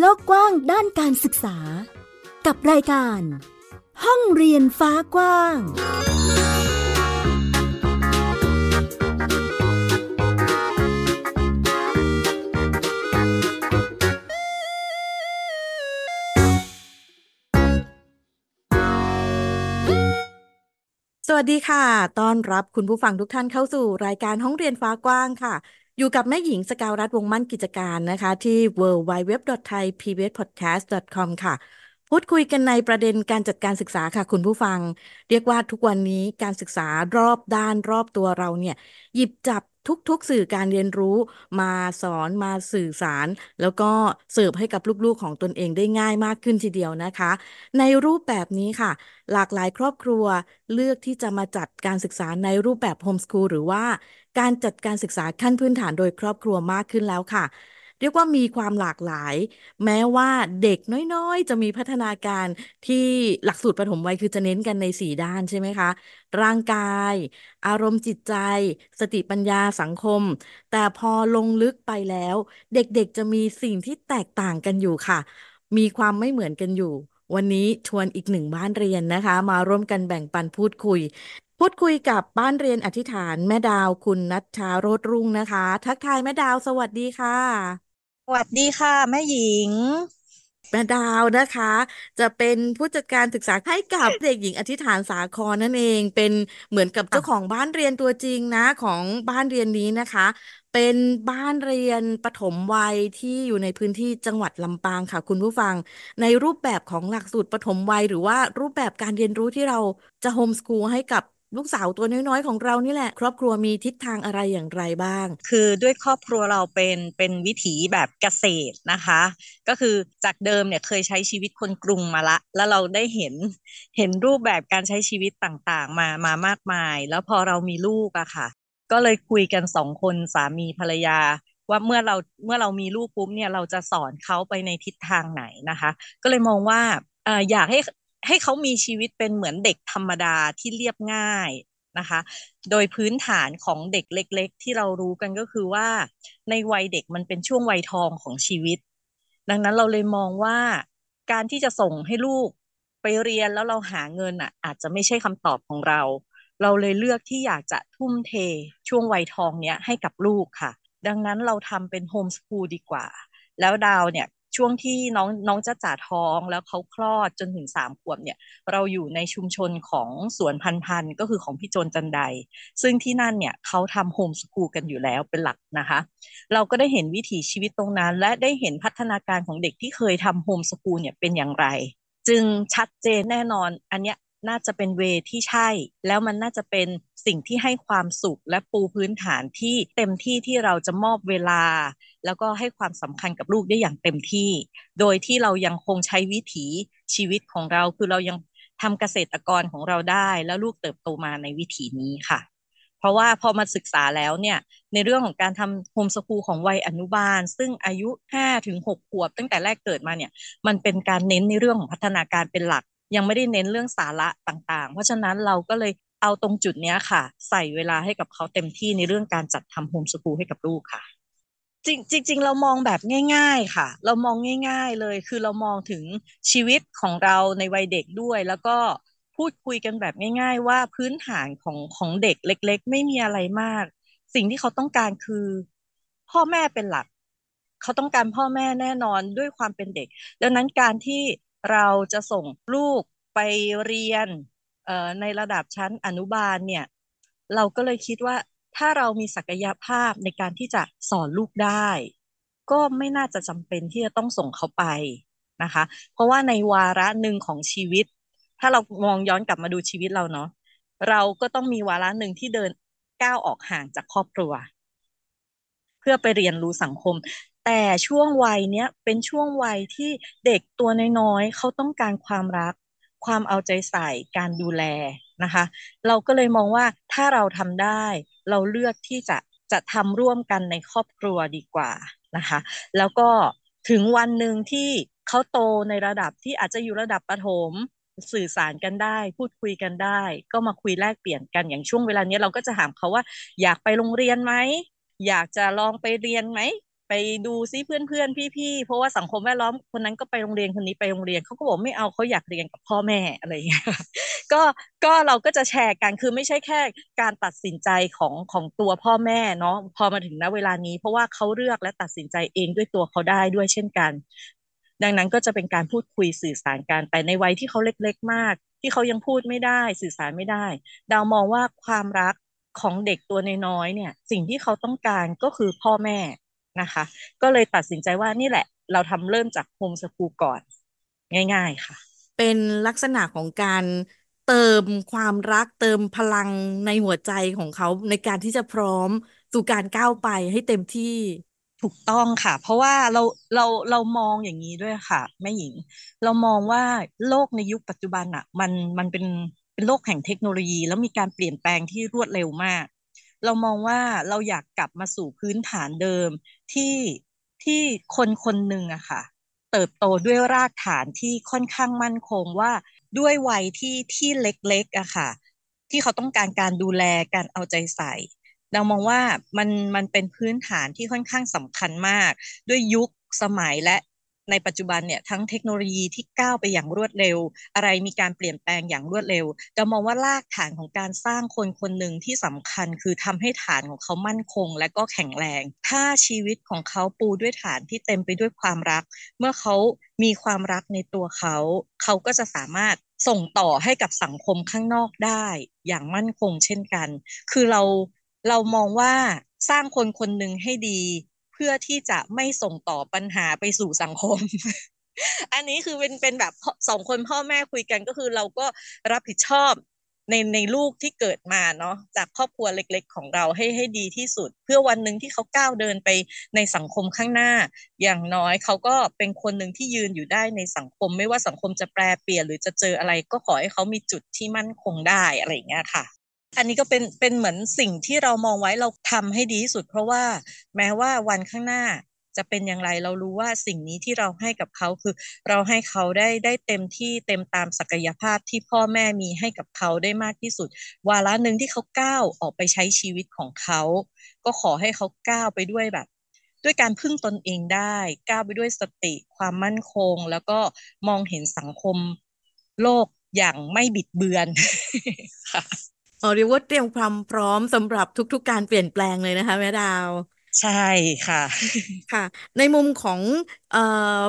โลกกว้างด้านการศึกษา กับรายการ ห้องเรียนฟ้ากว้าง สวัสดีค่ะต้อนรับคุณผู้ฟังทุกท่านเข้าสู่รายการห้องเรียนฟ้ากว้างค่ะ อยู่กับแม่หญิงสกาวรัฐวงมั่นกิจการนะคะ ที่ www.thaipbspodcast.com ค่ะ พูดคุยกันในประเด็นการจัดการศึกษาค่ะคุณผู้ฟัง เรียกว่าทุกวันนี้การศึกษารอบด้านรอบตัวเราเนี่ย หยิบจับ ทุกๆ สื่อการเรียนรู้มาสอนมาสื่อสาร แล้วก็เสิร์ฟให้กับลูกๆของตนเองได้ง่ายมากขึ้นทีเดียวนะคะ ในรูปแบบนี้ค่ะ หลากหลายครอบครัวเลือกที่จะมาจัดการศึกษาในรูปแบบโฮมสคูลหรือว่าการจัดการศึกษาขั้นพื้นฐานโดยครอบครัวมากขึ้นแล้วค่ะ เรียกว่ามีความหลากหลาย แม้ว่าเด็กน้อยๆ จะมีพัฒนาการที่หลักสูตรปฐมวัยคือจะเน้นกันในสี่ด้านใช่ไหมคะ ร่างกาย อารมณ์จิตใจ สติปัญญาสังคม แต่พอลงลึกไปแล้ว เด็กๆจะมีสิ่งที่แตกต่างกันอยู่ค่ะ มีความไม่เหมือนกันอยู่ วันนี้ชวนอีกหนึ่งบ้านเรียนนะคะ มาร่วมกันแบ่งปันพูดคุยพูดคุยกับบ้านเรียนอธิษฐานแม่ดาวคุณนัชชาโรดรุ่งนะคะ ทักทายแม่ดาวสวัสดีค่ะ สวัสดีค่ะแม่หญิง แม่ดาวนะคะ จะเป็นผู้จัดการศึกษาให้กับเด็กหญิงอธิษฐานสาครนั่นเองเป็นเหมือนกับเจ้าของบ้านเรียนตัวจริงนะของบ้านเรียนนี้นะคะ เป็นบ้านเรียนปฐมวัยที่อยู่ในพื้นที่จังหวัดลำปางค่ะ คุณผู้ฟัง ในรูปแบบของหลักสูตรปฐมวัย หรือว่ารูปแบบการเรียนรู้ที่เราจะโฮมสคูลให้กับ ลูกสาวตัวน้อยๆของเรานี่แหละ ครอบครัวมีทิศทางอะไรอย่างไรบ้าง คือด้วยครอบครัวเราเป็นเป็นวิถีแบบเกษตรนะคะ ก็คือจากเดิมเนี่ยเคยใช้ชีวิตคนกรุงมาละ แล้วเราได้เห็นเห็นรูปแบบการใช้ชีวิตต่างๆ มามามากมาย แล้วพอเรามีลูกอะค่ะ ก็เลยคุยกันสองคนสามีภรรยาว่าเมื่อเราเมื่อเรามีลูกปุ๊บเนี่ยเราจะสอนเขาไปในทิศทางไหนนะคะ ก็เลยมองว่าอออยากให้ ให้เขามีชีวิตเป็นเหมือนเด็กธรรมดาที่เรียบง่ายนะคะ โดยพื้นฐานของเด็กเล็ก ๆ ที่เรารู้กันก็คือว่า ในวัยเด็กมันเป็นช่วงวัยทองของชีวิต ดังนั้นเราเลยมองว่าการที่จะส่งให้ลูกไปเรียนแล้วเราหาเงินอะ อาจจะไม่ใช่คำตอบของเรา เราเลยเลือกที่อยากจะทุ่มเทช่วงวัยทองเนี้ยให้กับลูกค่ะ ดังนั้นเราทำเป็นโฮมสคูลดีกว่า แล้วดาวเนี่ย ช่วงที่น้องน้องจะจ่าท้องแล้วเขาคลอดจนถึงสามขวบเนี่ย เราอยู่ในชุมชนของสวนพันพันก็คือของพี่โจนจันไดซึ่งที่นั่นเนี่ยเขาทำโฮมสกูลกันอยู่แล้วเป็นหลักนะคะ เราก็ได้เห็นวิถีชีวิตตรงนั้น และได้เห็นพัฒนาการของเด็กที่เคยทำโฮมสกูลเนี่ยเป็นอย่างไร จึงชัดเจนแน่นอนอันเนี้ย น่าจะเป็นเวที่ใช่ แล้วมันน่าจะเป็นสิ่งที่ให้ความสุขและปูพื้นฐานที่เต็มที่ที่เราจะมอบเวลา แล้วก็ให้ความสำคัญกับลูกได้อย่างเต็มที่ โดยที่เรายังคงใช้วิถีชีวิตของเรา คือเรายังทำเกษตรกรของเราได้ แล้วลูกเติบโตมาในวิถีนี้ค่ะ เพราะว่าพอมาศึกษาแล้วเนี่ยในเรื่องของการทำโฮมสกูลของวัยอนุบาล ซึ่งอายุ5ถึง6ขวบ ตั้งแต่แรกเกิดมาเนี่ยมันเป็นการเน้นในเรื่องของพัฒนาการเป็นหลัก ยังไม่ได้เน้นเรื่องสาระต่างๆ เพราะฉะนั้นเราก็เลยเอาตรงจุดนี้ค่ะ ใส่เวลาให้กับเขาเต็มที่ในเรื่องการจัดทำโฮมสกูลให้กับลูกค่ะ จริงจริงเรามองแบบง่าย ๆค่ะ เรามองง่าย ๆเลย คือเรามองถึงชีวิตของเราในวัยเด็กด้วย แล้วก็พูดคุยกันแบบง่าย ๆ ว่าพื้นฐานของของเด็กเล็ก ๆ ไม่มีอะไรมาก สิ่งที่เขาต้องการคือ พ่อแม่เป็นหลัก เขาต้องการพ่อแม่แน่นอนด้วยความเป็นเด็ก ดังนั้นการที่ เราจะส่งลูกไปเรียนในระดับชั้นอนุบาลเนี่ยเราก็เลยคิดว่าถ้าเรามีศักยภาพในการที่จะสอนลูกได้ ก็ไม่น่าจะจำเป็นที่จะต้องส่งเขาไปนะคะ เพราะว่าในวาระหนึ่งของชีวิต ถ้าเรามองย้อนกลับมาดูชีวิตเราเนาะเราก็ต้องมีวาระหนึ่งที่เดินก้าวออกห่างจากครอบครัว เพื่อไปเรียนรู้สังคม แต่ช่วงวัยเนี้ยเป็นช่วงวัยที่เด็กตัวน้อยๆเขาต้องการความรัก ความเอาใจใส่การดูแลนะคะ เราก็เลยมองว่าถ้าเราทำได้ เราเลือกที่จะจะทำร่วมกันในครอบครัวดีกว่านะคะ แล้วก็ถึงวันหนึ่งที่เขาโตในระดับที่อาจจะอยู่ระดับประถมสื่อสารกันได้ พูดคุยกันได้ ก็มาคุยแลกเปลี่ยนกันอย่างช่วงเวลานี้เราก็จะถามเขาว่า อยากไปโรงเรียนไหมอยากจะลองไปเรียนไหม ไปดูซิเพื่อนเพื่อนพี่ๆ เพราะว่าสังคมแวดล้อมคนนั้นก็ไปโรงเรียนคนนี้ไปโรงเรียนเขาก็บอกไม่เอาเขาอยากเรียนกับพ่อแม่อะไรอย่างเงี้ยก็ก็เราก็จะแชร์กันคือไม่ใช่แค่การตัดสินใจของของตัวพ่อแม่เนาะพอมาถึงณเวลานี้ เพราะว่าเขาเลือกและตัดสินใจเองด้วยตัวเขาได้ด้วยเช่นกัน ดังนั้นก็จะเป็นการพูดคุยสื่อสารกันแต่ในวัยที่เขาเล็ก ๆ มาก ที่เขายังพูดไม่ได้สื่อสารไม่ได้ ดาวมองว่าความรักของเด็กตัวน้อยๆเนี่ย สิ่งที่เขาต้องการก็คือพ่อแม่ นะคะ ก็เลยตัดสินใจว่านี่แหละ เราทำเริ่มจากโฮมสกูลก่อน ง่าย ๆค่ะ เป็นลักษณะของการเติมความรักเติมพลังในหัวใจของเขาในการที่จะพร้อมสู่การก้าวไปให้เต็มที่ถูกต้องค่ะ เพราะว่าเราเราเรามองอย่างนี้ด้วยค่ะแม่หญิง เรามองว่าโลกในยุคปัจจุบันอะ มันมันเป็นเป็นโลกแห่งเทคโนโลยี แล้วมีการเปลี่ยนแปลงที่รวดเร็วมาก เรามองว่าเราอยากกลับมาสู่พื้นฐานเดิมที่ที่คนคนหนึ่งอะค่ะ เติบโตด้วยรากฐานที่ค่อนข้างมั่นคงว่าด้วยวัยที่ที่เล็กๆอะค่ะ ที่เขาต้องการการดูแลการเอาใจใส่ เรามองว่ามันมันเป็นพื้นฐานที่ค่อนข้างสำคัญมาก ด้วยยุคสมัยและ ในปัจจุบันเนี่ยทั้งเทคโนโลยีที่ก้าวไปอย่างรวดเร็ว อะไรมีการเปลี่ยนแปลงอย่างรวดเร็วเรามองว่ารากฐานของการสร้างคนคนหนึ่งที่สำคัญ คือทำให้ฐานของเขามั่นคง และก็แข็งแรง ถ้าชีวิตของเขาปูด้วยฐานที่เต็มไปด้วยความรัก เมื่อเขามีความรักในตัวเขา เขาก็จะสามารถส่งต่อให้กับสังคมข้างนอกได้อย่างมั่นคงเช่นกัน คือเราเรามองว่าสร้างคนคนหนึ่งให้ดี เพื่อที่จะไม่ส่งต่อปัญหาไปสู่สังคม อันนี้คือเป็นเป็นแบบสองคนพ่อแม่คุยกันก็คือเราก็รับผิดชอบในในลูกที่เกิดมาเนาะจากครอบครัวเล็ก ๆ ของเราให้ให้ดีที่สุด เพื่อวันหนึ่งที่เขาก้าวเดินไปในสังคมข้างหน้า อย่างน้อยเขาก็เป็นคนหนึ่งที่ยืนอยู่ได้ในสังคม ไม่ว่าสังคมจะแปรเปลี่ยนหรือจะเจออะไร ก็ขอให้เขามีจุดที่มั่นคงได้อะไรอย่างเงี้ยค่ะ อันนี้ก็เป็นเป็นเหมือนสิ่งที่เรามองไว้เราทำให้ดีที่สุด เพราะว่าแม้ว่าวันข้างหน้าจะเป็นอย่างไรเรารู้ว่าสิ่งนี้ที่เราให้กับเขาคือ เราให้เขาได้ได้เต็มที่เต็มตามศักยภาพที่พ่อแม่มีให้กับเขาได้มากที่สุด วาระหนึ่งที่เขาก้าวออกไปใช้ชีวิตของเขา ก็ขอให้เขาก้าวไปด้วยแบบ ด้วยการพึ่งตนเองได้ก้าวไปด้วยสติความมั่นคง แล้วก็มองเห็นสังคมโลกอย่างไม่บิดเบือนค่ะ อ๋อเรียกว่าเตรียมความพร้อมสำหรับทุกๆการเปลี่ยนแปลงเลยนะคะ แม่ดาว ใช่ค่ะ ค่ะ ในมุมของเอ่อ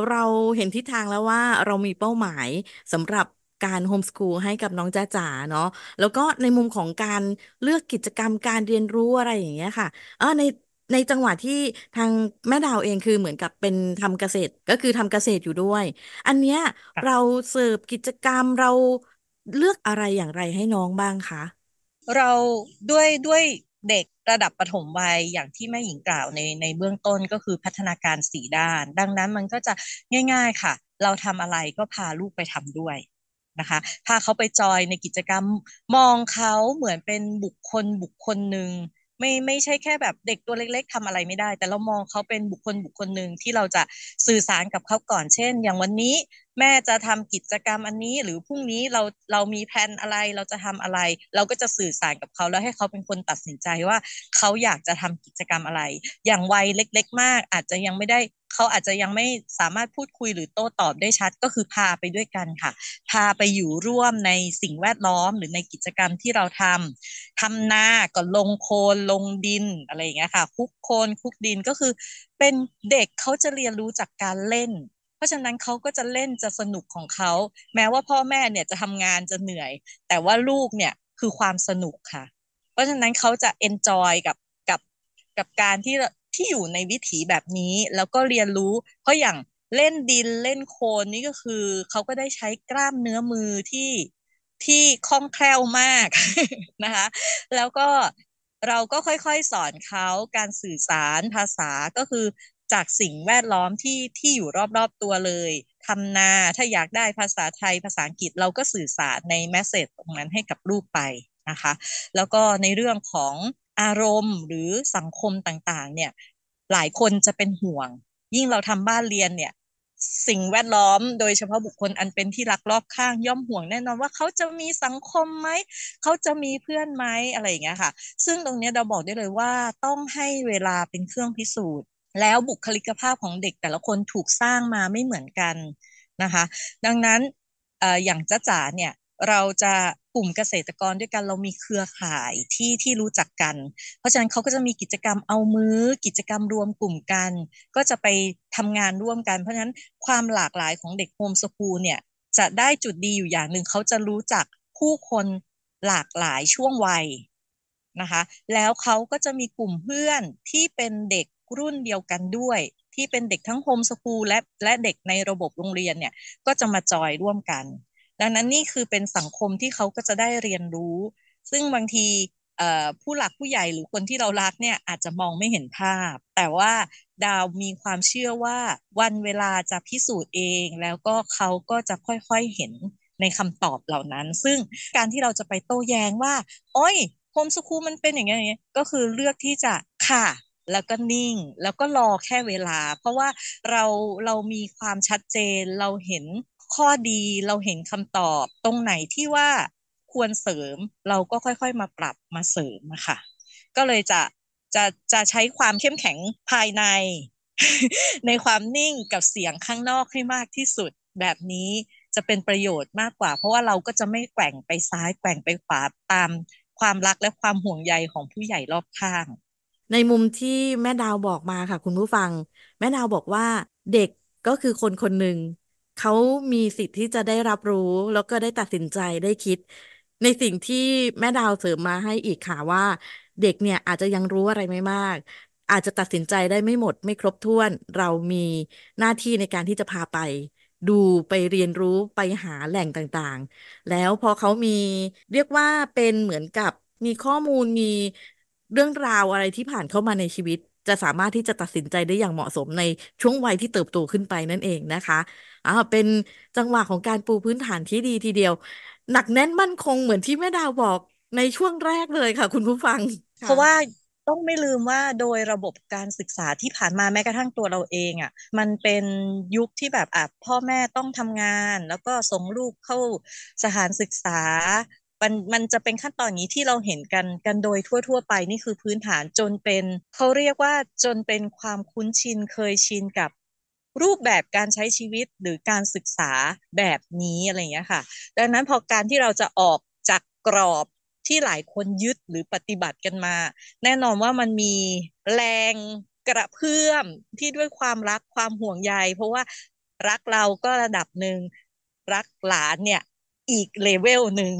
เราเห็นทิศทางแล้วว่าเรามีเป้าหมายสำหรับการโฮมสคูลให้กับน้องจ้าจ๋าเนาะแล้วก็ในมุมของการเลือกกิจกรรมการเรียนรู้อะไรอย่างเงี้ยค่ะเออในในจังหวะที่ทางแม่ดาวเองคือเหมือนกับเป็นทำเกษตรก็คือทำเกษตรอยู่ด้วย อันเนี้ยเราเสิร์ฟกิจกรรมเราเลือกอะไรอย่างไรให้น้องบ้างคะ เราด้วยด้วยเด็กระดับปฐมวัยอย่างที่แม่หญิงกล่าวในในเบื้องต้นก็คือพัฒนาการสีด้าน ดังนั้นมันก็จะง่าย ๆค่ะ เราทำอะไรก็พาลูกไปทำด้วยนะคะพาเขาไปจอยในกิจกรรมมองเขาเหมือนเป็นบุคคลบุคคลหนึ่งไม่ไม่ใช่แค่แบบเด็กตัวเล็ก ๆทำอะไรไม่ได้ แต่เรามองเขาเป็นบุคคลบุคคลหนึ่งที่เราจะสื่อสารกับเขาก่อนเช่น อย่างวันนี้ แม่จะทำกิจกรรมอันนี้ หรือพรุ่งนี้เราเรามีแผนอะไรเราจะทำอะไร เราก็จะสื่อสารกับเขาแล้วให้เขาเป็นคนตัดสินใจว่าเขาอยากจะทำกิจกรรมอะไร อย่างวัยเล็ก ๆ มาก อาจจะยังไม่ได้เขาอาจจะยังไม่สามารถพูดคุยหรือโต้ตอบได้ชัดก็คือพาไปด้วยกันค่ะ พาไปอยู่ร่วมในสิ่งแวดล้อมหรือในกิจกรรมที่เราทำทำนาก็ลงโคลนลงดินอะไรอย่างเงี้ยค่ะคุกโคลนคุกดินก็คือเป็นเด็กเขาจะเรียนรู้จากการเล่น เพราะฉะนั้นเขาก็จะเล่นจะสนุกของเขาแม้ว่าพ่อแม่เนี่ยจะทำงานจะเหนื่อย แต่ว่าลูกเนี่ยคือความสนุกค่ะ เพราะฉะนั้นเขาจะ enjoy กับกับกับการที่ที่อยู่ในวิถีแบบนี้แล้วก็เรียนรู้ เพราะอย่างเล่นดินเล่นโคลนนี่ก็คือเขาก็ได้ใช้กล้ามเนื้อมือที่ที่คล่องแคล่วมากนะคะ แล้วก็เราก็ค่อยๆสอนเขาการสื่อสารภาษาก็คือ จากสิ่งแวดล้อมที่ที่อยู่รอบๆตัวเลยทำนาถ้าอยากได้ภาษาไทยภาษาอังกฤษเราก็สื่อสารในแมสเซจตรงนั้นให้กับลูกไปนะคะแล้วก็ในเรื่องของอารมณ์หรือสังคมต่างๆเนี่ยหลายคนจะเป็นห่วง ยิ่งเราทำบ้านเรียนเนี่ยสิ่งแวดล้อมโดยเฉพาะบุคคลอันเป็นที่รักรอบข้างย่อมห่วงแน่นอนว่าเขาจะมีสังคมไหม เขาจะมีเพื่อนไหมอะไรอย่างเงี้ยค่ะ ซึ่งตรงนี้เราบอกได้เลยว่าต้องให้เวลาเป็นเครื่องพิสูจน์ แล้วบุคลิกภาพของเด็กแต่ละคนถูกสร้างมาไม่เหมือนกันนะคะ ดังนั้นอย่างจ้าจ๋าเนี่ยเราจะกลุ่มเกษตรกรด้วยกันเรามีเครือข่ายที่ที่รู้จักกัน เพราะฉะนั้นเขาก็จะมีกิจกรรมเอามือ้อกิจกรรมรวมกลุ่มกัน ก็จะไปทำงานร่วมกัน เพราะฉะนั้นความหลากหลายของเด็กโฮมสกูลเนี่ยจะได้จุดดีอยู่อย่างหนึ่งเขาจะรู้จักผู้คนหลากหลายช่วงวัยนะคะ แล้วเขาก็จะมีกลุ่มเพื่อนที่เป็นเด็ก รุ่นเดียวกันด้วย ที่เป็นเด็กทั้งโฮมสกูลและและเด็กในระบบโรงเรียนเนี่ยก็จะมาจอยร่วมกัน ดังนั้นนี่คือเป็นสังคมที่เขาก็จะได้เรียนรู้ ซึ่งบางทีผู้หลักผู้ใหญ่หรือคนที่เรารักเนี่ยอาจจะมองไม่เห็นภาพ แต่ว่าดาวมีความเชื่อว่าวันเวลาจะพิสูจน์เอง แล้วก็เขาก็จะค่อยๆเห็นในคำตอบเหล่านั้น ซึ่งการที่เราจะไปโต้แย้งว่า โอ้ยโฮมสคูลมันเป็นอย่างนี้ก็คือเลือกที่จะค่ะ แล้วก็นิ่ง แล้วก็รอแค่เวลา เพราะว่าเราเรามีความชัดเจนเราเห็นข้อดีเราเห็นคำตอบตรงไหนที่ว่าควรเสริมเราก็ค่อยๆมาปรับมาเสริมนะคะก็เลยจะจะจะใช้ความเข้มแข็งภายใน ในความนิ่งกับเสียงข้างนอกให้มากที่สุดแบบนี้จะเป็นประโยชน์มากกว่า เพราะว่าเราก็จะไม่แกว่งไปซ้ายแกว่งไปขวาตามความรักและความห่วงใยของผู้ใหญ่รอบข้าง ในมุมที่แม่ดาวบอกมาค่ะ คุณผู้ฟัง แม่ดาวบอกว่าเด็กก็คือคนคนหนึ่งเขามีสิทธิ์ที่จะได้รับรู้แล้วก็ได้ตัดสินใจได้คิด ในสิ่งที่แม่ดาวเสริมมาให้อีกค่ะว่า เด็กเนี่ยอาจจะยังรู้อะไรไม่มาก อาจจะตัดสินใจได้ไม่หมด ไม่ครบถ้วน เรามีหน้าที่ในการที่จะพาไป ดูไปเรียนรู้ไปหาแหล่งต่างๆ แล้วพอเขามีเรียกว่าเป็นเหมือนกับมีข้อมูลมี เรื่องราวอะไรที่ผ่านเข้ามาในชีวิต จะสามารถที่จะตัดสินใจได้อย่างเหมาะสมในช่วงวัยที่เติบโตขึ้นไปนั่นเองนะคะอ่าเป็นจังหวะของการปูพื้นฐานที่ดีทีเดียว หนักแน่นมั่นคงเหมือนที่แม่ดาวบอกในช่วงแรกเลยค่ะ คุณผู้ฟัง เพราะว่าต้องไม่ลืมว่าโดยระบบการศึกษาที่ผ่านมาแม้กระทั่งตัวเราเองอะ่ะมันเป็นยุคที่แบบอะพ่อแม่ต้องทำงาน แล้วก็ส่งลูกเข้าสถานศึกษา มันมันจะเป็นขั้นตอนนี้ที่เราเห็นกันกันโดยทั่ว ๆ ไปนี่คือพื้นฐานจนเป็นเขาเรียกว่าจนเป็นความคุ้นชินเคยชินกับรูปแบบการใช้ชีวิตหรือการศึกษาแบบนี้อะไรอย่างเงี้ยค่ะ ดังนั้นพอการที่เราจะออกจากกรอบที่หลายคนยึดหรือปฏิบัติกันมา แน่นอนว่ามันมีแรงกระเพื่อมที่ด้วยความรักความห่วงใย เพราะว่ารักเราก็ระดับหนึ่งรักหลานเนี่ย อีกเลเวลหนึ่ง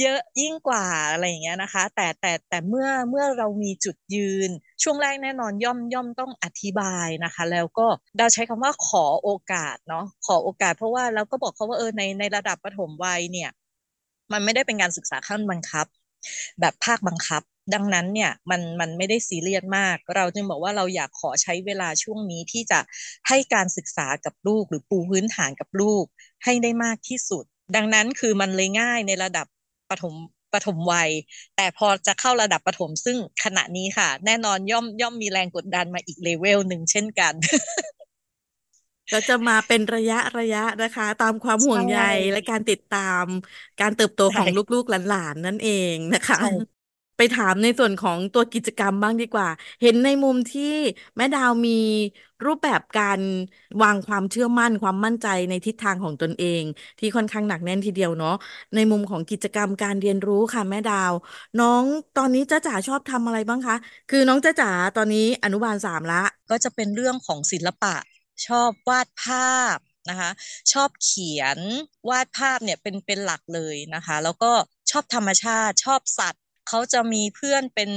เยอะยิ่งกว่าอะไรอย่างเงี้ยนะคะ แต่แต่แต่เมื่อเมื่อเรามีจุดยืน ช่วงแรกแน่นอนย่อมย่อมต้องอธิบายนะคะ แล้วก็เราใช้คำว่าขอโอกาสเนาะขอโอกาส เพราะว่าเราก็บอกเขาว่าเออในในระดับปฐมวัยเนี่ย มันไม่ได้เป็นการศึกษาขั้นบังคับ แบบภาคบังคับ ดังนั้นเนี่ยมันมันไม่ได้ซีเรียสมาก เราจึงบอกว่าเราอยากขอใช้เวลาช่วงนี้ที่จะให้การศึกษากับลูก หรือปูพื้นฐานกับลูกให้ได้มากที่สุด ดังนั้นคือมันเลยง่ายในระดับปฐมปฐมวัย แต่พอจะเข้าระดับปฐมซึ่งขณะนี้ค่ะ แน่นอนย่อมย่อมมีแรงกดดันมาอีกเลเวลหนึ่งเช่นกันก็จะมาเป็นระยะระยะนะคะ ตามความห่วงใยและการติดตามการเติบโตของลูกๆหลานๆนั่นเองนะคะ ไปถามในส่วนของตัวกิจกรรมบ้างดีกว่า เห็นในมุมที่แม่ดาวมีรูปแบบการวางความเชื่อมั่นความมั่นใจในทิศทางของตนเอง ที่ค่อนข้างหนักแน่นทีเดียวเนาะในมุมของกิจกรรมการเรียนรู้ค่ะแม่ดาว น้องตอนนี้จ้าจ๋าชอบทำอะไรบ้างคะ คือน้องจ้าจ๋าตอนนี้อนุบาลสามละ ก็จะเป็นเรื่องของศิลปะ ชอบวาดภาพนะคะชอบเขียนวาดภาพเนี่ยเป็นเป็นหลักเลยนะคะ แล้วก็ชอบธรรมชาติ ชอบสัตว์ เขาจะมีเพื่อนเป็น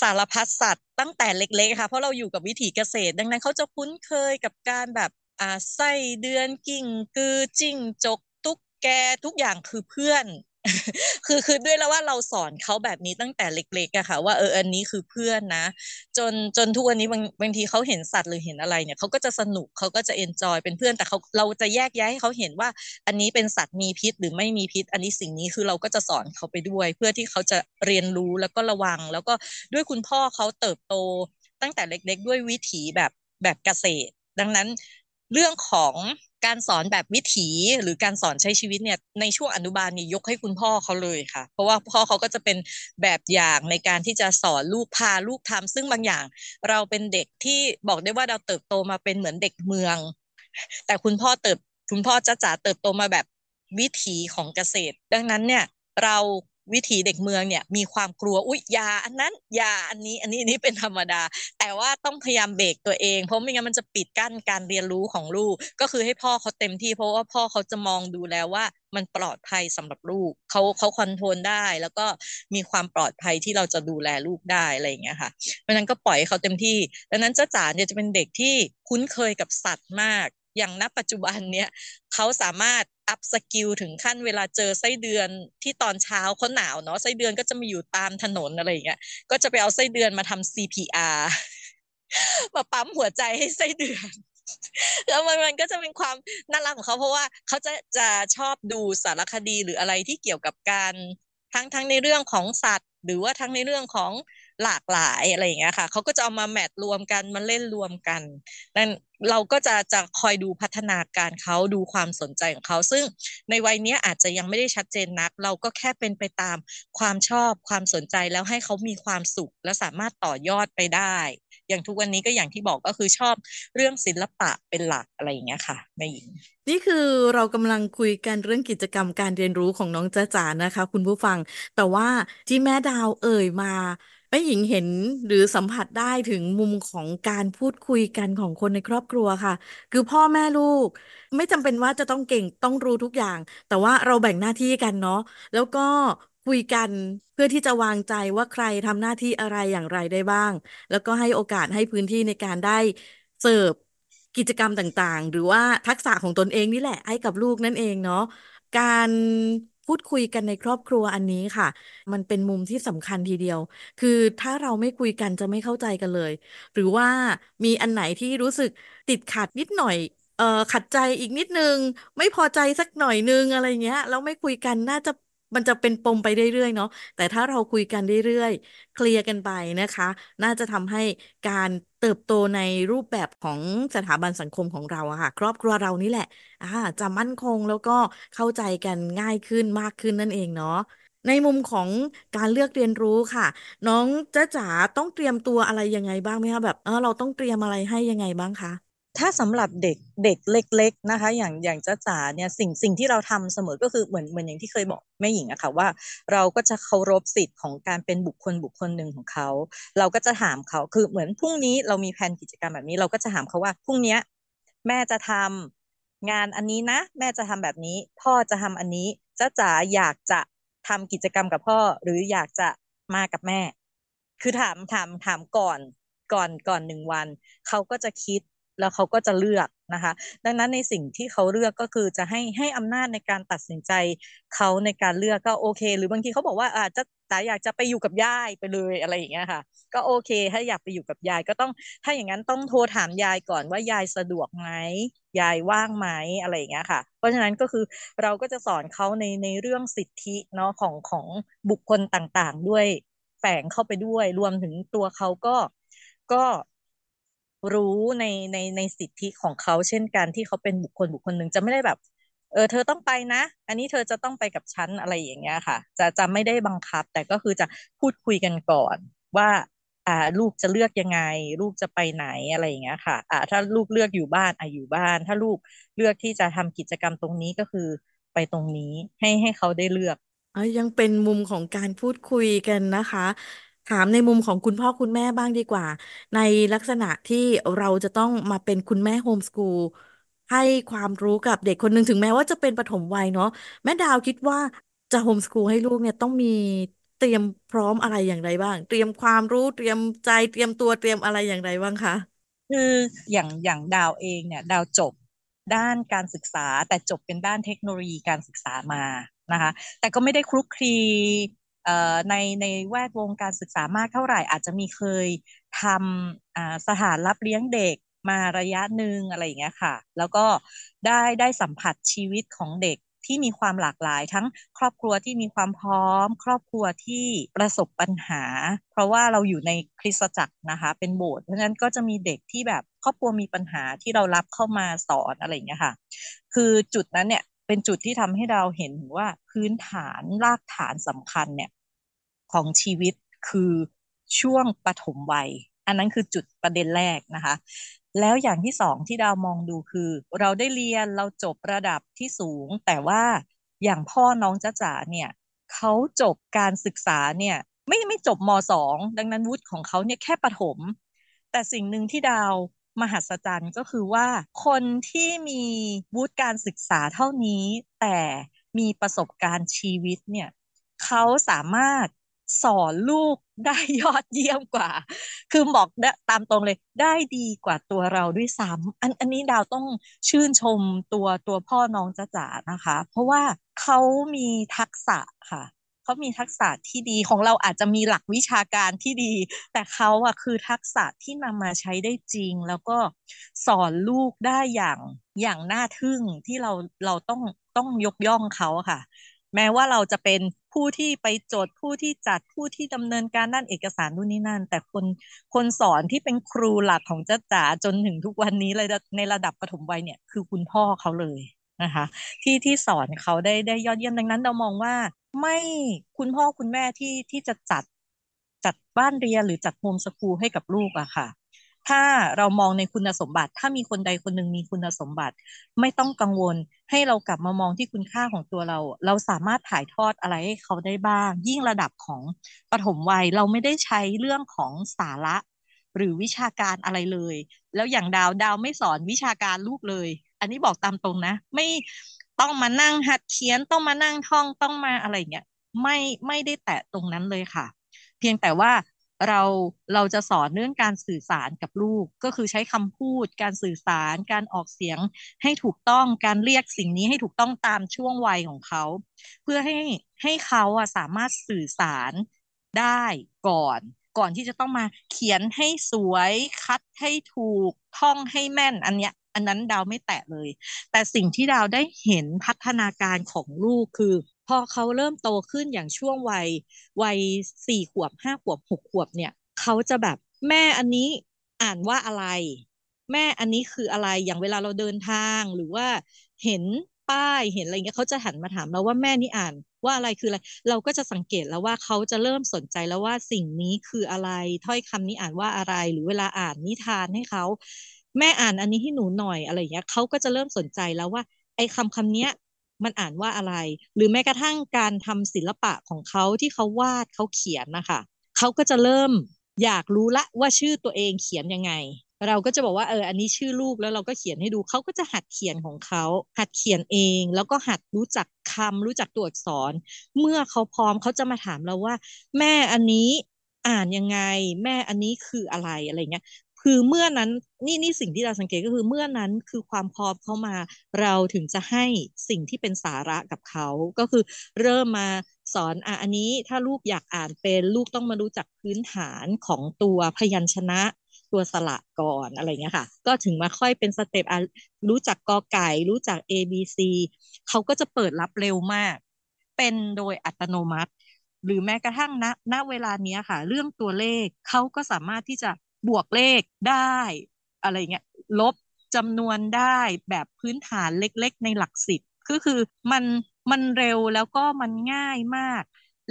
สารพัดสัตว์ตั้งแต่เล็กๆค่ะ เพราะเราอยู่กับวิถีเกษตร ดังนั้นเขาจะคุ้นเคยกับการแบบอ่าไส้เดือนกิ่ง กือจิ้งจก ตุ๊กแกทุกอย่างคือเพื่อน คือคือด้วยแล้วว่าเราสอนเขาแบบนี้ตั้งแต่เล็กๆอะค่ะ ว่าเอออันนี้คือเพื่อนนะ จนจนทุกวันนี้บางบางทีเขาเห็นสัตว์หรือเห็นอะไรเนี่ยเขาก็จะสนุกเขาก็จะเอนจอยเป็นเพื่อนแต่เขาเราจะแยกแยะให้เขาเห็นว่า อันนี้เป็นสัตว์มีพิษหรือไม่มีพิษ อันนี้สิ่งนี้คือเราก็จะสอนเขาไปด้วย เพื่อที่เขาจะเรียนรู้แล้วก็ระวัง แล้วก็ด้วยคุณพ่อเขาเติบโต ตั้งแต่เล็ก ๆ ด้วยวิถีแบบแบบเกษตร ดังนั้นเรื่องของ การสอนแบบวิถีหรือการสอนใช้ชีวิตเนี่ยในช่วงอนุบาลนี่ยกให้คุณพ่อเขาเลยค่ะ เพราะว่าพ่อเขาก็จะเป็นแบบอย่างในการที่จะสอนลูกพาลูกทำซึ่งบางอย่างเราเป็นเด็กที่บอกได้ว่าเราเติบโตมาเป็นเหมือนเด็กเมือง แต่คุณพ่อเติบคุณพ่อจ้าจ๋าเติบโตมาแบบวิถีของเกษตร ดังนั้นเนี่ยเรา วิถีเด็กเมืองเนี่ยมีความกลัวอุ๊ยยาอันนั้นยาอันนี้อันนี้นนี้เป็นธรรมดา แต่ว่าต้องพยายามเบรกตัวเอง เพราะไม่งั้นมันจะปิดกั้นการเรียนรู้ของลูก ก็คือให้พ่อเขาเต็มที่เพราะว่าพ่อเขาจะมองดูแล้วว่ามันปลอดภัยสำหรับลูกเขาเขาคอนโทรลได้ แล้วก็มีความปลอดภัยที่เราจะดูแลลูกได้อะไรอย่างเงี้ยค่ะเพราะนั้นก็ปล่อยเขาเต็มที่ดังนั้นเจ้าจ๋าเนี่ยจะเป็นเด็กที่คุ้นเคยกับสัตว์มาก อย่างณปัจจุบันเนี้ยเขาสามารถ upskill ถึงขั้นเวลาเจอไส้เดือนที่ตอนเช้าเขาหนาวเนาะไส้เดือนก็จะมาอยู่ตามถนนอะไรอย่างเงี้ยก็จะไปเอาไส้เดือนมาทำ CPR มาปั๊มหัวใจให้ไส้เดือนแล้วมันมันก็จะเป็นความน่ารักของเขาเพราะว่าเขาจะจะชอบดูสารคดีหรืออะไรที่เกี่ยวกับการทั้งทั้งในเรื่องของสัตว์ หรือว่าทั้งในเรื่องของหลากหลายอะไรอย่างเงี้ยค่ะเขาก็จะเอามาแมทรวมกันมาเล่นรวมกันนั่นเราก็จะจะคอยดูพัฒนาการเขาดูความสนใจของเขา ซึ่งในวัยนี้อาจจะยังไม่ได้ชัดเจนนัก เราก็แค่เป็นไปตามความชอบความสนใจแล้วให้เขามีความสุข และสามารถต่อยอดไปได้ อย่างทุกวันนี้ก็อย่างที่บอกก็คือชอบเรื่องศิลปะเป็นหลักอะไรอย่างเงี้ยค่ะแม่หญิง นี่คือเรากำลังคุยกันเรื่องกิจกรรมการเรียนรู้ของน้องจ้าจ๋านะคะ คุณผู้ฟัง แต่ว่าที่แม่ดาวเอ่ยมาแม่หญิงเห็นหรือสัมผัสได้ถึงมุมของการพูดคุยกันของคนในครอบครัวค่ะ คือพ่อแม่ลูก ไม่จำเป็นว่าจะต้องเก่งต้องรู้ทุกอย่าง แต่ว่าเราแบ่งหน้าที่กันเนาะแล้วก็ คุยกันเพื่อที่จะวางใจว่าใครทำหน้าที่อะไรอย่างไรได้บ้าง แล้วก็ให้โอกาสให้พื้นที่ในการได้เสิร์ฟกิจกรรมต่างๆ หรือว่าทักษะของตนเองนี่แหละ ให้กับลูกนั่นเองเนาะการพูดคุยกันในครอบครัวอันนี้ค่ะ มันเป็นมุมที่สำคัญทีเดียว คือถ้าเราไม่คุยกันจะไม่เข้าใจกันเลย หรือว่ามีอันไหนที่รู้สึกติดขัดนิดหน่อยเอ่อขัดใจอีกนิดนึง ไม่พอใจสักหน่อยนึงอะไรเงี้ยแล้วไม่คุยกันน่าจะ มันจะเป็นปมไปเรื่อยๆเนาะแต่ถ้าเราคุยกันเรื่อยๆ เคลียร์กันไปนะคะ น่าจะทำให้การเติบโตในรูปแบบของสถาบันสังคมของเราอะค่ะ ครอบครัวเรานี่แหละอ่าจะมั่นคงแล้วก็เข้าใจกันง่ายขึ้นมากขึ้นนั่นเองเนาะในมุมของการเลือกเรียนรู้ค่ะ น้องจ๊ะจ๋าต้องเตรียมตัวอะไรยังไงบ้างไหมคะแบบเออเราต้องเตรียมอะไรให้ยังไงบ้างคะ ถ้าสำหรับเด็กเด็กเล็ก ๆนะคะ อย่างอย่างจ้าจ๋าเนี่ยสิ่งสิ่งที่เราทำเสมอก็คือเหมือนเหมือนอย่างที่เคยบอกแม่หญิงอะค่ะว่า เราก็จะเคารพสิทธิ์ของการเป็นบุคคลบุคคลหนึ่งของเขา เราก็จะถามเขาคือเหมือนพรุ่งนี้เรามีแผนกิจกรรมแบบนี้ เราก็จะถามเขาว่าพรุ่งนี้แม่จะทำงานอันนี้นะ แม่จะทำแบบนี้ พ่อจะทำอันนี้จ้าจ๋าอยากจะทำกิจกรรมกับพ่อ หรืออยากจะมากับแม่ คือถามถามถามก่อนก่อนก่อนหนึ่งวัน เขาก็จะคิด แล้วเขาก็จะเลือกนะคะ ดังนั้นในสิ่งที่เขาเลือกก็คือจะให้ให้อำนาจในการตัดสินใจเขาในการเลือกก็โอเค หรือบางทีเขาบอกว่าอาจจะแต่อยากจะไปอยู่กับยายไปเลยอะไรอย่างเงี้ยค่ะ ก็โอเค ถ้าอยากไปอยู่กับยายก็ต้องถ้าอย่างนั้นต้องโทรถามยายก่อนว่ายายสะดวกไหมยายว่างไหมอะไรอย่างเงี้ยค่ะ เพราะฉะนั้นก็คือเราก็จะสอนเขาในในเรื่องสิทธิเนาะของของบุคคลต่างๆ ด้วยแฝงเข้าไปด้วย รวมถึงตัวเขาก็ก็ รู้ในในในสิทธิของเขาเช่นกันที่เขาเป็นบุคคลบุคคลหนึ่งจะไม่ได้แบบ เออ เธอต้องไปนะ อันนี้เธอจะต้องไปกับฉันอะไรอย่างเงี้ยค่ะ จะจะไม่ได้บังคับ แต่ก็คือจะพูดคุยกันก่อน ว่า อ่า ลูกจะเลือกยังไง ลูกจะไปไหนอะไรอย่างเงี้ยค่ะ อ่า ถ้าลูกเลือกอยู่บ้านอะอยู่บ้าน ถ้าลูกเลือกที่จะทำกิจกรรมตรงนี้ก็คือไปตรงนี้ให้ให้เขาได้เลือกยังเป็นมุมของการพูดคุยกันนะคะ ถามในมุมของคุณพ่อคุณแม่บ้างดีกว่า ในลักษณะที่เราจะต้องมาเป็นคุณแม่โฮมสกูลให้ความรู้กับเด็กคนหนึ่งถึงแม้ว่าจะเป็นปฐมวัยเนาะแม่ดาวคิดว่าจะโฮมสกูลให้ลูกเนี่ยต้องมีเตรียมพร้อมอะไรอย่างไรบ้าง เตรียมความรู้เตรียมใจเตรียมตัวเตรียมอะไรอย่างไรบ้างคะคืออย่างอย่างดาวเองเนี่ยดาวจบด้านการศึกษาแต่จบเป็นด้านเทคโนโลยีการศึกษามานะคะ แต่ก็ไม่ได้คลุกคลี ในในแวดวงการศึกษามากเท่าไหร่ อาจจะมีเคยทำสถานรับเลี้ยงเด็กมาระยะหนึ่งอะไรอย่างเงี้ยค่ะ แล้วก็ได้ได้สัมผัสชีวิตของเด็กที่มีความหลากหลาย ทั้งครอบครัวที่มีความพร้อม ครอบครัวที่ประสบปัญหา เพราะว่าเราอยู่ในคริสตจักรนะคะ เป็นโบสถ์เพราะฉะนั้นก็จะมีเด็กที่แบบครอบครัวมีปัญหาที่เรารับเข้ามาสอนอะไรอย่างเงี้ยค่ะ คือจุดนั้นเนี่ยเป็นจุดที่ทำให้เราเห็นว่าพื้นฐานรากฐานสำคัญเนี่ย ของชีวิตคือช่วงปฐมวัย อันนั้นคือจุดประเด็นแรกนะคะ แล้วอย่างที่สองที่ดาวมองดูคือ เราได้เรียนเราจบระดับที่สูง แต่ว่าอย่างพ่อน้องจ้าจ๋าเนี่ยเขาจบการศึกษาเนี่ยไม่ไม่จบมสองดังนั้นวุฒิของเขาเนี่ยแค่ประถมแต่สิ่งหนึ่งที่ดาวมหัศจรรย์ก็คือว่า คนที่มีวุฒิการศึกษาเท่านี้ แต่มีประสบการณ์ชีวิตเนี่ยเขาสามารถ สอนลูกได้ยอดเยี่ยมกว่า คือบอกตามตรงเลย ได้ดีกว่าตัวเราด้วยซ้ำอันอันนี้ดาวต้องชื่นชมตัวตัวพ่อน้องจ้าจ๋านะคะ เพราะว่าเขามีทักษะค่ะเขามีทักษะที่ดีของเราอาจจะมีหลักวิชาการที่ดี แต่เขาอะคือทักษะที่นำมาใช้ได้จริง แล้วก็สอนลูกได้อย่างอย่างน่าทึ่งที่เราเราต้องต้องยกย่องเขาค่ะ แม้ว่าเราจะเป็นผู้ที่ไปจดผู้ที่จัดผู้ที่ดำเนินการด้านเอกสารนู่นนี่นั่น แต่คนคนสอนที่เป็นครูหลักของจ้าจ๋าจนถึงทุกวันนี้เลยในระดับปฐมวัยเนี่ยคือคุณพ่อเขาเลยนะคะที่ที่สอนเขาได้ได้ยอดเยี่ยมดังนั้นเรามองว่า ไม่คุณพ่อคุณแม่ที่ที่จะจัดจัดบ้านเรียนหรือจัดโฮมสกูลให้กับลูกอะค่ะ ถ้าเรามองในคุณสมบัติ ถ้ามีคนใดคนหนึ่งมีคุณสมบัติ ไม่ต้องกังวล ให้เรากลับมามองที่คุณค่าของตัวเรา เราสามารถถ่ายทอดอะไรให้เขาได้บ้าง ยิ่งระดับของปฐมวัยเราไม่ได้ใช้เรื่องของสาระหรือวิชาการอะไรเลย แล้วอย่างดาวดาวไม่สอนวิชาการลูกเลย อันนี้บอกตามตรงนะ ไม่ต้องมานั่งหัดเขียนต้องมานั่งท่องต้องมาอะไรเงี้ยไม่ไม่ได้แตะตรงนั้นเลยค่ะ เพียงแต่ว่า เราเราจะสอนเรื่องการสื่อสารกับลูก ก็คือใช้คำพูด การสื่อสาร การออกเสียงให้ถูกต้องการเรียกสิ่งนี้ให้ถูกต้องตามช่วงวัยของเขา เพื่อให้ให้เขาอะสามารถสื่อสารได้ก่อน ก่อนที่จะต้องมาเขียนให้สวยคัดให้ถูกท่องให้แม่นอันเนี้ย อันนั้นดาวไม่แตะเลย แต่สิ่งที่ดาวได้เห็นพัฒนาการของลูกคือ พอเขาเริ่มโตขึ้นอย่างช่วงวัยวัยสี่ขวบห้าขวบหกขวบเนี่ยเขาจะแบบแม่อันนี้อ่านว่าอะไร แม่อันนี้คืออะไรอย่างเวลาเราเดินทางหรือว่าเห็นป้ายเห็นอะไรเงี้ยเขาจะหันมาถามเราว่าแม่นี่อ่านว่าอะไรคืออะไร เราก็จะสังเกตแล้วว่าเขาจะเริ่มสนใจแล้วว่าสิ่งนี้คืออะไรถ้อยคำนี้อ่านว่าอะไร หรือเวลาอ่านนิทานให้เขาแม่อ่านอันนี้ให้หนูหน่อยอะไรเงี้ยเขาก็จะเริ่มสนใจแล้วว่า ไอ้คำคำนี้ย มันอ่านว่าอะไร หรือแม้กระทั่งการทำศิลปะของเขาที่เขาวาดเขาเขียนนะคะเขาก็จะเริ่มอยากรู้ละว่าชื่อตัวเองเขียนยังไง เราก็จะบอกว่าเอออันนี้ชื่อลูกแล้วเราก็เขียนให้ดูเขาก็จะหัดเขียนของเขาหัดเขียนเอง แล้วก็หัดรู้จักคำรู้จักตัวอักษร เมื่อเขาพร้อมเขาจะมาถามเราว่า แม่อันนี้อ่านยังไง แม่อันนี้คืออะไรอะไรเงี้ย คือเมื่อนั้นนี่นี่สิ่งที่เราสังเกตก็คือเมื่อนั้นคือความพร้อมเข้ามาเราถึงจะให้สิ่งที่เป็นสาระกับเขาก็คือเริ่มมาสอนอะอันนี้ถ้าลูกอยากอ่านเป็นลูกต้องมารู้จักพื้นฐานของตัวพยัญชนะตัวสระก่อนอะไรเงี้ยค่ะ ก็ถึงมาค่อยเป็นสเต็ปรู้จักกอไก่ รู้จัก A B C เขาก็จะเปิดรับเร็วมาก เป็นโดยอัตโนมัติ หรือแม้กระทั่งณณเวลานี้ค่ะ เรื่องตัวเลขเขาก็สามารถที่จะ บวกเลขได้อะไรเงี้ยลบจำนวนได้แบบพื้นฐานเล็กๆ ในหลักสิบก็คือมันมันเร็วแล้วก็มันง่ายมาก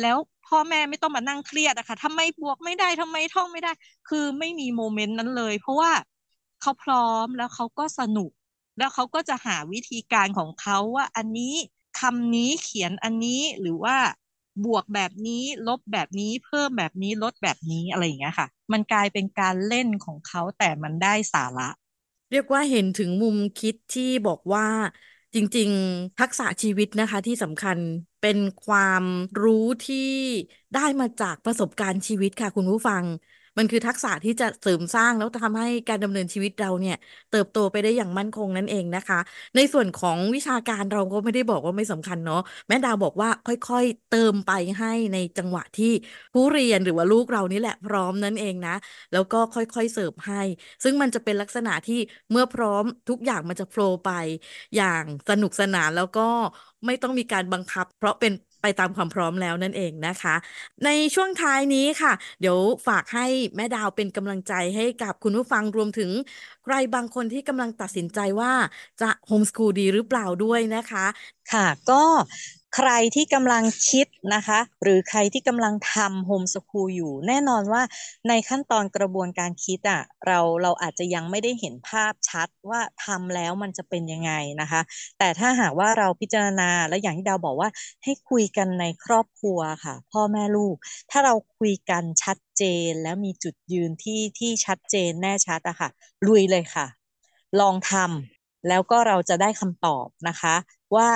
แล้วพ่อแม่ไม่ต้องมานั่งเครียดอะค่ะทำไมบวกไม่ได้ทำไมท่องไม่ได้ คือไม่มีโมเมนต์นั้นเลย เพราะว่าเขาพร้อมแล้วเขาก็สนุก แล้วเขาก็จะหาวิธีการของเขาว่าอันนี้คำนี้เขียนอันนี้หรือว่า บวกแบบนี้ลบแบบนี้เพิ่มแบบนี้ลดแบบนี้อะไรอย่างเงี้ยค่ะ มันกลายเป็นการเล่นของเขาแต่มันได้สาระ เรียกว่าเห็นถึงมุมคิดที่บอกว่าจริง ๆ ทักษะชีวิตนะคะที่สำคัญเป็นความรู้ที่ได้มาจากประสบการณ์ชีวิตค่ะคุณผู้ฟัง มันคือทักษะที่จะเสริมสร้างแล้วทำให้การดำเนินชีวิตเราเนี่ย เติบโตไปได้อย่างมั่นคงนั่นเองนะคะ ในส่วนของวิชาการเราก็ไม่ได้บอกว่าไม่สำคัญเนาะแม่ดาวบอกว่าค่อยๆเติมไปให้ในจังหวะที่ผู้เรียนหรือว่าลูกเรานี่แหละพร้อมนั่นเองนะ แล้วก็ค่อยๆเสิร์ฟให้ ซึ่งมันจะเป็นลักษณะที่เมื่อพร้อมทุกอย่างมันจะโฟล์ไป อย่างสนุกสนานแล้วก็ไม่ต้องมีการบังคับ เพราะเป็น ไปตามความพร้อมแล้วนั่นเองนะคะ ในช่วงท้ายนี้ค่ะ เดี๋ยวฝากให้แม่ดาวเป็นกำลังใจให้กับคุณผู้ฟังรวมถึงใครบางคนที่กำลังตัดสินใจว่าจะโฮมสคูลดีหรือเปล่าด้วยนะคะ ค่ะก็ ใครที่กำลังคิดนะคะ หรือใครที่กำลังทำโฮมสคูลอยู่ แน่นอนว่าในขั้นตอนกระบวนการคิดอะ่ะเราเราอาจจะยังไม่ได้เห็นภาพชัดว่าทำแล้วมันจะเป็นยังไงนะคะ แต่ถ้าหากว่าเราพิจารณาและอย่างที่ดาวบอกว่า ให้คุยกันในครอบครัวค่ะ พ่อแม่ลูก ถ้าเราคุยกันชัดเจนแล้วมีจุดยืนที่ที่ชัดเจนแน่ชัดอะค่ะ ลุยเลยค่ะ ลองทำแล้วก็เราจะได้คำตอบนะคะว่า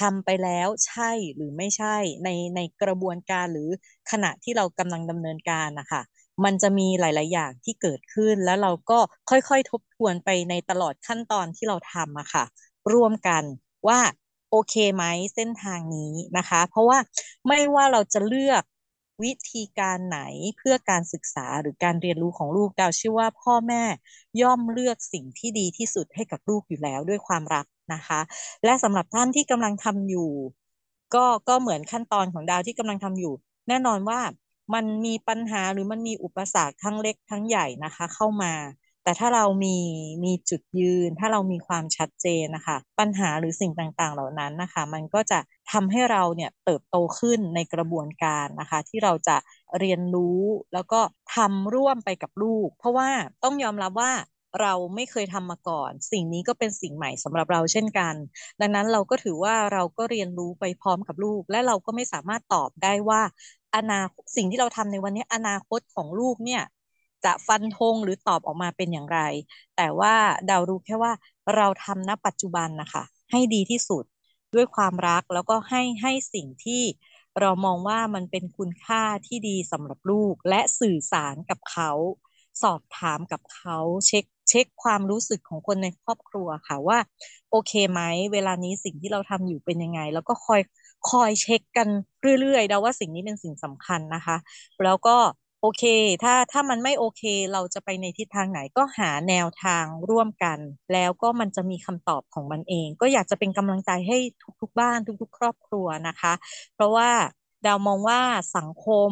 ทำไปแล้วใช่หรือไม่ใช่ในในกระบวนการหรือขณะที่เรากำลังดำเนินการนะคะมันจะมีหลาย ๆ อย่างที่เกิดขึ้นแล้วเราก็ค่อย ๆ ทบทวนไปในตลอดขั้นตอนที่เราทำอะค่ะ ร่วมกันว่าโอเคไหมเส้นทางนี้นะคะ เพราะว่าไม่ว่าเราจะเลือก วิธีการไหนเพื่อการศึกษาหรือการเรียนรู้ของลูกดาวเชื่อว่าพ่อแม่ย่อมเลือกสิ่งที่ดีที่สุดให้กับลูกอยู่แล้วด้วยความรักนะคะ และสำหรับท่านที่กำลังทำอยู่ ก็ก็เหมือนขั้นตอนของดาวที่กำลังทำอยู่ แน่นอนว่ามันมีปัญหาหรือมันมีอุปสรรคทั้งเล็กทั้งใหญ่นะคะ เข้ามา แต่ถ้าเรามีมีจุดยืน ถ้าเรามีความชัดเจนนะคะ ปัญหาหรือสิ่งต่างๆ เหล่านั้นนะคะ มันก็จะทำให้เราเนี่ยเติบโตขึ้นในกระบวนการนะคะ ที่เราจะเรียนรู้แล้วก็ทำร่วมไปกับลูก เพราะว่าต้องยอมรับว่าเราไม่เคยทำมาก่อน สิ่งนี้ก็เป็นสิ่งใหม่สำหรับเราเช่นกัน ดังนั้นเราก็ถือว่าเราก็เรียนรู้ไปพร้อมกับลูก และเราก็ไม่สามารถตอบได้ว่าอนาสิ่งที่เราทำในวันนี้อนาคตของลูกเนี่ย จะฟันธงหรือตอบออกมาเป็นอย่างไร แต่ว่าดาวรู้แค่ว่าเราทำณปัจจุบันนะคะให้ดีที่สุดด้วยความรักแล้วก็ให้ให้สิ่งที่เรามองว่ามันเป็นคุณค่าที่ดีสำหรับลูก และสื่อสารกับเขา สอบถามกับเขาเช็คเช็คความรู้สึกของคนในครอบครัวค่ะว่า โอเคไหมเวลานี้สิ่งที่เราทำอยู่เป็นยังไง แล้วก็คอยคอยเช็คกันเรื่อยๆเดาว่าสิ่งนี้เป็นสิ่งสำคัญนะคะ แล้วก็ โอเค ถ้าถ้ามันไม่โอเคเราจะไปในทิศทางไหนก็หาแนวทางร่วมกัน แล้วก็มันจะมีคำตอบของมันเอง ก็อยากจะเป็นกำลังใจให้ทุกๆบ้านทุก ๆ ครอบครัวนะคะ เพราะว่าดาวมองว่าสังคม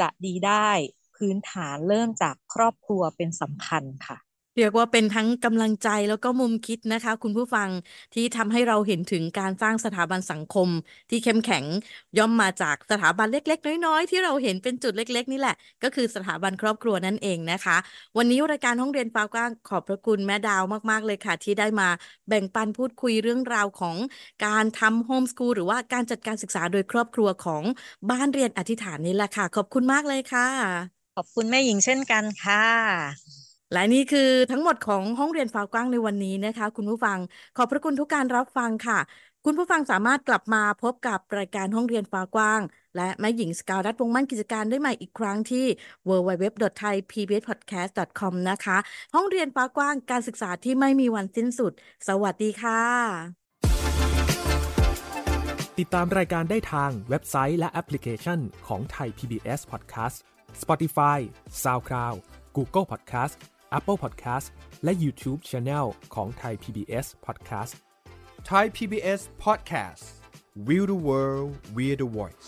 จะดีได้ พื้นฐานเริ่มจากครอบครัวเป็นสำคัญค่ะ เรียกว่าเป็นทั้งกำลังใจแล้วก็มุมคิดนะคะ คุณผู้ฟังที่ทำให้เราเห็นถึงการสร้างสถาบันสังคม ที่เข้มแข็งย่อมมาจากสถาบันเล็ก ๆ น้อยๆ ที่เราเห็นเป็นจุดเล็ก ๆ นี่แหละ ก็คือสถาบันครอบครัวนั่นเองนะคะ วันนี้รายการห้องเรียนฟ้ากว้างขอบพระคุณแม่ดาวมากๆเลยค่ะ ที่ได้มาแบ่งปันพูดคุยเรื่องราวของการทำโฮมสกูลหรือว่าการจัดการศึกษาโดยครอบครัวของบ้านเรียนอธิษฐานนี่แหละค่ะ ขอบคุณมากเลยค่ะ ขอบคุณแม่หญิงเช่นกันค่ะ และนี่คือทั้งหมดของห้องเรียนฟ้ากว้างในวันนี้นะคะ คุณผู้ฟังขอบพระคุณทุกการรับฟังค่ะ คุณผู้ฟังสามารถกลับมาพบกับรายการห้องเรียนฟ้ากว้าง และแม่หญิงสกาวรัฐวงมั่นกิจการได้ใหม่อีกครั้งที่ www.thaipbspodcast.com นะคะ ห้องเรียนฟ้ากว้างการศึกษาที่ไม่มีวันสิ้นสุด สวัสดีค่ะ ติดตามรายการได้ทางเว็บไซต์และแอปพลิเคชันของไทย PBS Podcast Spotify SoundCloud Google Podcast Apple Podcast และ YouTube Channel ของ Thai PBS Podcast Thai PBS Podcast We the World We the Voice